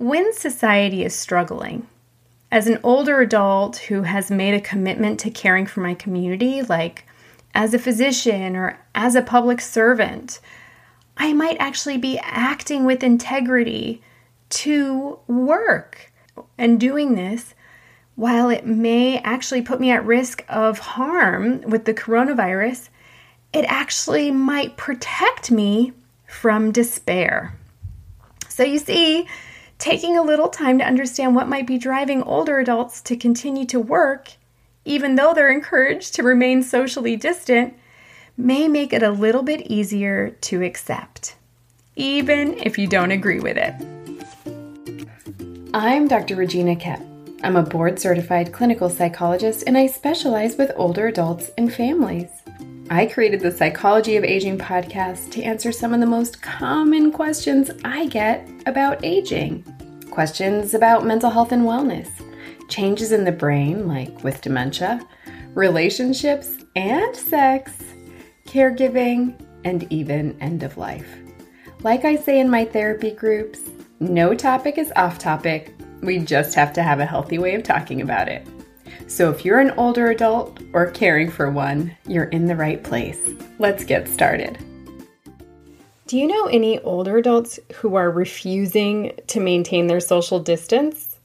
when society is struggling, as an older adult who has made a commitment to caring for my community, like as a physician or as a public servant, I might actually be acting with integrity to work. And doing this, while it may actually put me at risk of harm with the coronavirus, it actually might protect me from despair. So you see, taking a little time to understand what might be driving older adults to continue to work, even though they're encouraged to remain socially distant, may make it a little bit easier to accept, even if you don't agree with it. I'm Dr. Regina Koepp. I'm a board certified clinical psychologist and I specialize with older adults and families. I created the Psychology of Aging podcast to answer some of the most common questions I get about aging. Questions about mental health and wellness, changes in the brain, like with dementia, relationships and sex, caregiving, and even end of life. Like I say in my therapy groups, no topic is off topic. We just have to have a healthy way of talking about it. So if you're an older adult or caring for one, you're in the right place. Let's get started. Do you know any older adults who are refusing to maintain their social distance?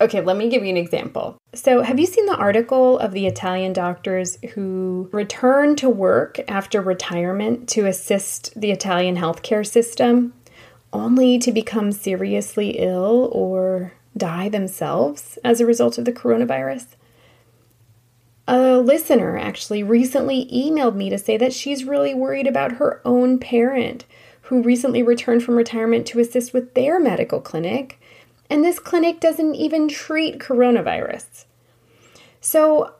Okay, let me give you an example. So, have you seen the article of the Italian doctors who returned to work after retirement to assist the Italian healthcare system, only to become seriously ill or die themselves as a result of the coronavirus? A listener actually recently emailed me to say that she's really worried about her own parent who recently returned from retirement to assist with their medical clinic, and this clinic doesn't even treat coronavirus. So,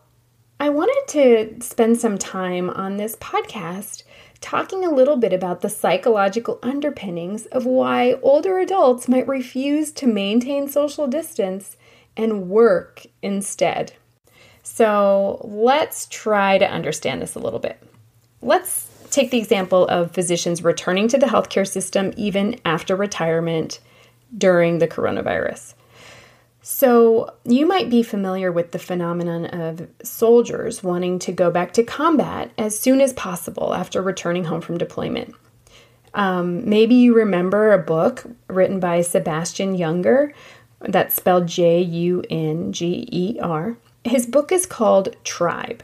I wanted to spend some time on this podcast talking a little bit about the psychological underpinnings of why older adults might refuse to maintain social distance and work instead. So let's try to understand this a little bit. Let's take the example of physicians returning to the healthcare system even after retirement during the coronavirus. So, you might be familiar with the phenomenon of soldiers wanting to go back to combat as soon as possible after returning home from deployment. Um, maybe you remember a book written by Sebastian Junger that's spelled J U N G E R, his book is called Tribe.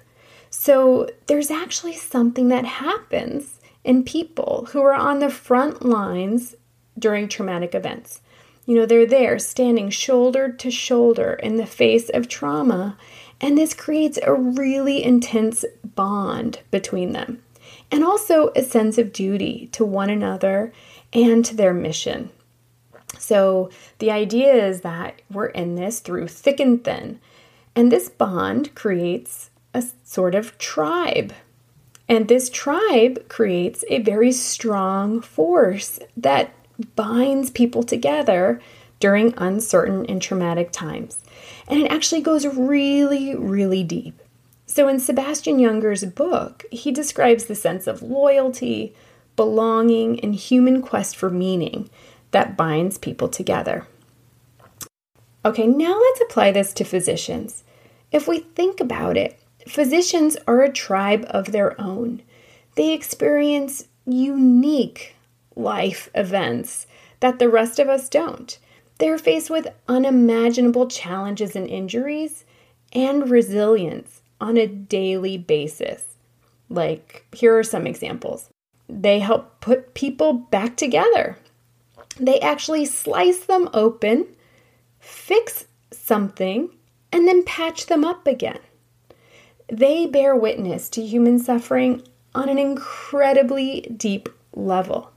So there's actually something that happens in people who are on the front lines during traumatic events. You know, they're there standing shoulder to shoulder in the face of trauma, and this creates a really intense bond between them, and also a sense of duty to one another and to their mission. So, the idea is that we're in this through thick and thin. And this bond creates a sort of tribe. And this tribe creates a very strong force that binds people together during uncertain and traumatic times. And it actually goes really, really deep. So, in Sebastian Junger's book, he describes the sense of loyalty, belonging, and human quest for meaning that binds people together. Okay, now let's apply this to physicians. If we think about it, physicians are a tribe of their own. They experience unique life events that the rest of us don't. They're faced with unimaginable challenges and injuries and resilience on a daily basis. Like, here are some examples. They help put people back together. They actually slice them open, fix something, and then patch them up again. They bear witness to human suffering on an incredibly deep level.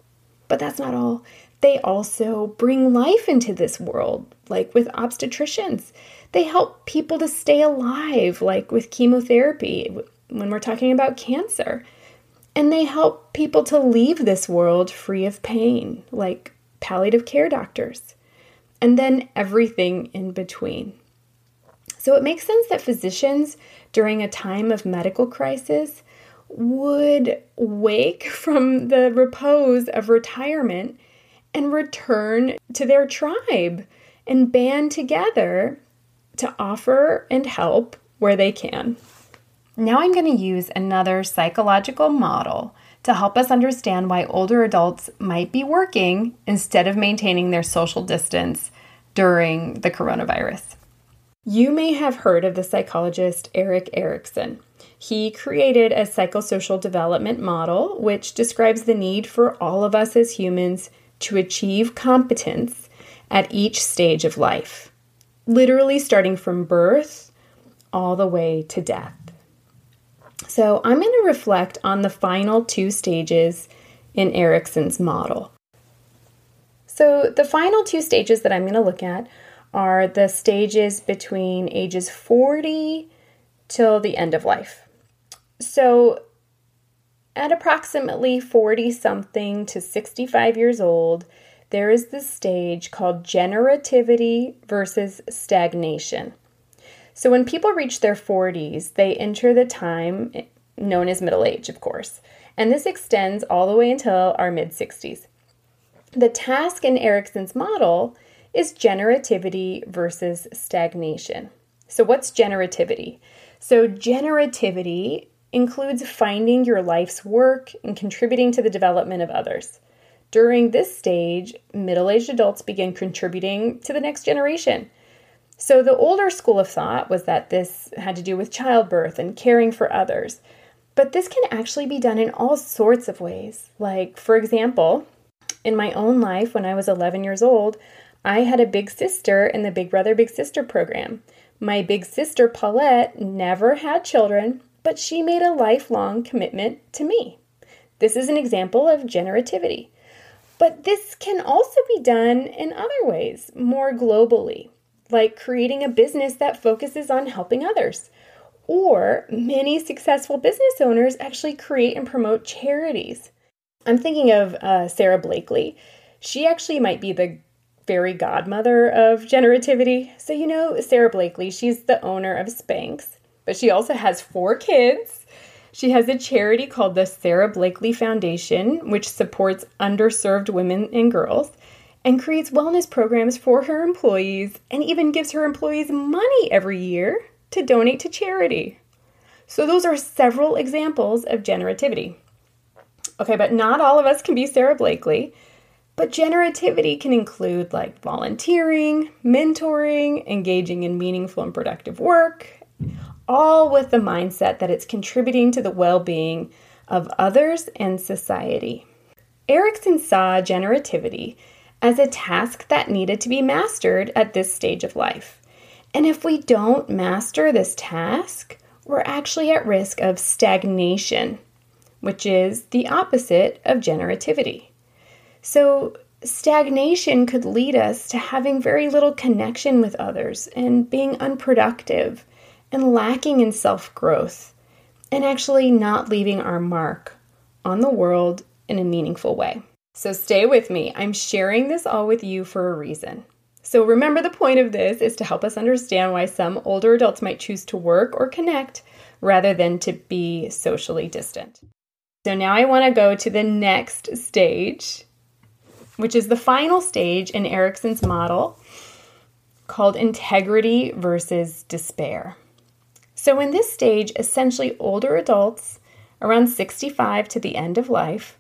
But that's not all. They also bring life into this world, like with obstetricians. They help people to stay alive, like with chemotherapy when we're talking about cancer. And they help people to leave this world free of pain, like palliative care doctors. And then everything in between. So it makes sense that physicians, during a time of medical crisis, would wake from the repose of retirement and return to their tribe and band together to offer and help where they can. Now, I'm going to use another psychological model to help us understand why older adults might be working instead of maintaining their social distance during the coronavirus. You may have heard of the psychologist Erik Erikson. He created a psychosocial development model which describes the need for all of us as humans to achieve competence at each stage of life, literally starting from birth all the way to death. So, I'm going to reflect on the final two stages in Erikson's model. So, the final two stages that I'm going to look at are the stages between ages 40 till the end of life. So, at approximately 40 something to 65 years old, there is this stage called generativity versus stagnation. So, when people reach their 40s, they enter the time known as middle age, of course, and this extends all the way until our mid 60s. The task in Erikson's model is generativity versus stagnation. So, what's generativity? So, generativity includes finding your life's work and contributing to the development of others. During this stage, middle aged adults begin contributing to the next generation. So, the older school of thought was that this had to do with childbirth and caring for others. But this can actually be done in all sorts of ways. Like, for example, in my own life, when I was 11 years old, I had a big sister in the Big Brother Big Sister program. My big sister, Paulette, never had children, but she made a lifelong commitment to me. This is an example of generativity. But this can also be done in other ways, more globally, like creating a business that focuses on helping others. Or many successful business owners actually create and promote charities. I'm thinking of uh, Sara Blakely. She actually might be the fairy godmother of generativity. So, you know, Sara Blakely, she's the owner of Spanx, but she also has four kids. She has a charity called the Sara Blakely Foundation, which supports underserved women and girls and creates wellness programs for her employees and even gives her employees money every year to donate to charity. So, those are several examples of generativity. Okay, but not all of us can be Sara Blakely. But generativity can include like volunteering, mentoring, engaging in meaningful and productive work, all with the mindset that it's contributing to the well being of others and society. Erikson saw generativity as a task that needed to be mastered at this stage of life. And if we don't master this task, we're actually at risk of stagnation, which is the opposite of generativity. So, stagnation could lead us to having very little connection with others and being unproductive and lacking in self growth and actually not leaving our mark on the world in a meaningful way. So, stay with me. I'm sharing this all with you for a reason. So, remember the point of this is to help us understand why some older adults might choose to work or connect rather than to be socially distant. So, now I want to go to the next stage which is the final stage in Erikson's model called integrity versus despair. So, in this stage, essentially older adults, around 65 to the end of life,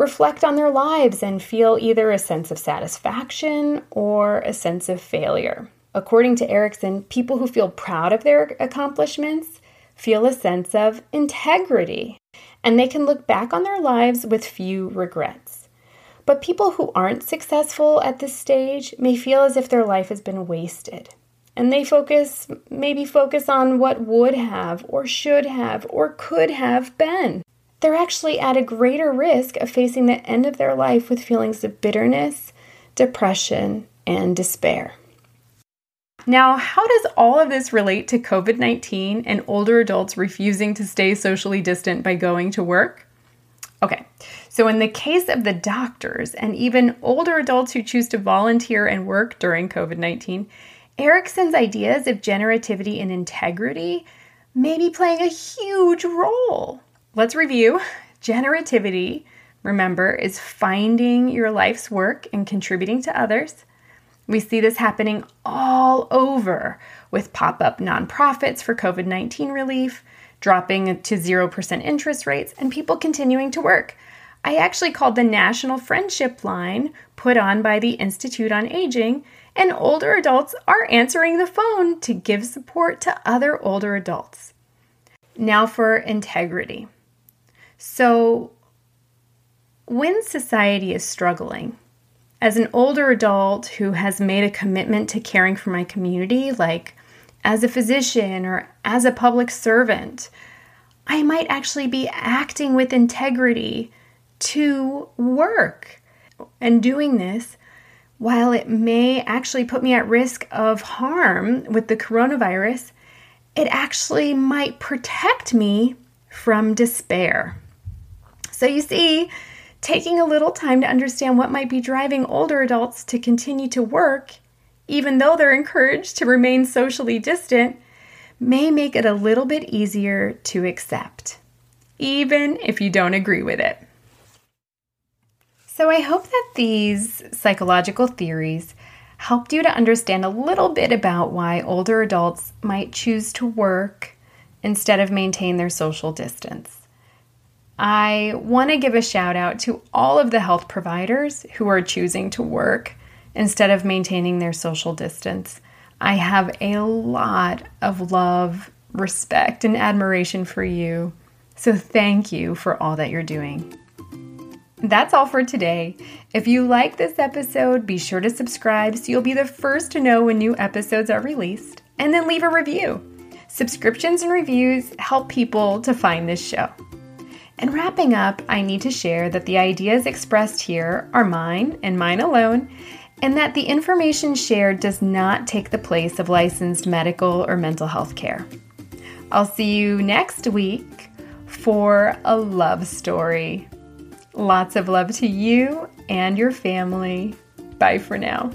reflect on their lives and feel either a sense of satisfaction or a sense of failure. According to Erikson, people who feel proud of their accomplishments feel a sense of integrity, and they can look back on their lives with few regrets. But people who aren't successful at this stage may feel as if their life has been wasted. And they focus, maybe focus on what would have, or should have, or could have been. They're actually at a greater risk of facing the end of their life with feelings of bitterness, depression, and despair. Now, how does all of this relate to COVID 19 and older adults refusing to stay socially distant by going to work? Okay, so in the case of the doctors and even older adults who choose to volunteer and work during COVID 19, Erikson's ideas of generativity and integrity may be playing a huge role. Let's review generativity remember, is finding your life's work and contributing to others. We see this happening all over with pop up nonprofits for COVID 19 relief, dropping to 0% interest rates, and people continuing to work. I actually called the National Friendship Line put on by the Institute on Aging, and older adults are answering the phone to give support to other older adults. Now for integrity. So, when society is struggling, as an older adult who has made a commitment to caring for my community, like as a physician or as a public servant, I might actually be acting with integrity to work. And doing this, while it may actually put me at risk of harm with the coronavirus, it actually might protect me from despair. So you see, taking a little time to understand what might be driving older adults to continue to work, even though they're encouraged to remain socially distant, may make it a little bit easier to accept, even if you don't agree with it. So, I hope that these psychological theories helped you to understand a little bit about why older adults might choose to work instead of maintain their social distance. I want to give a shout out to all of the health providers who are choosing to work instead of maintaining their social distance. I have a lot of love, respect, and admiration for you. So thank you for all that you're doing. That's all for today. If you like this episode, be sure to subscribe so you'll be the first to know when new episodes are released, and then leave a review. Subscriptions and reviews help people to find this show. And wrapping up, I need to share that the ideas expressed here are mine and mine alone, and that the information shared does not take the place of licensed medical or mental health care. I'll see you next week for a love story. Lots of love to you and your family. Bye for now.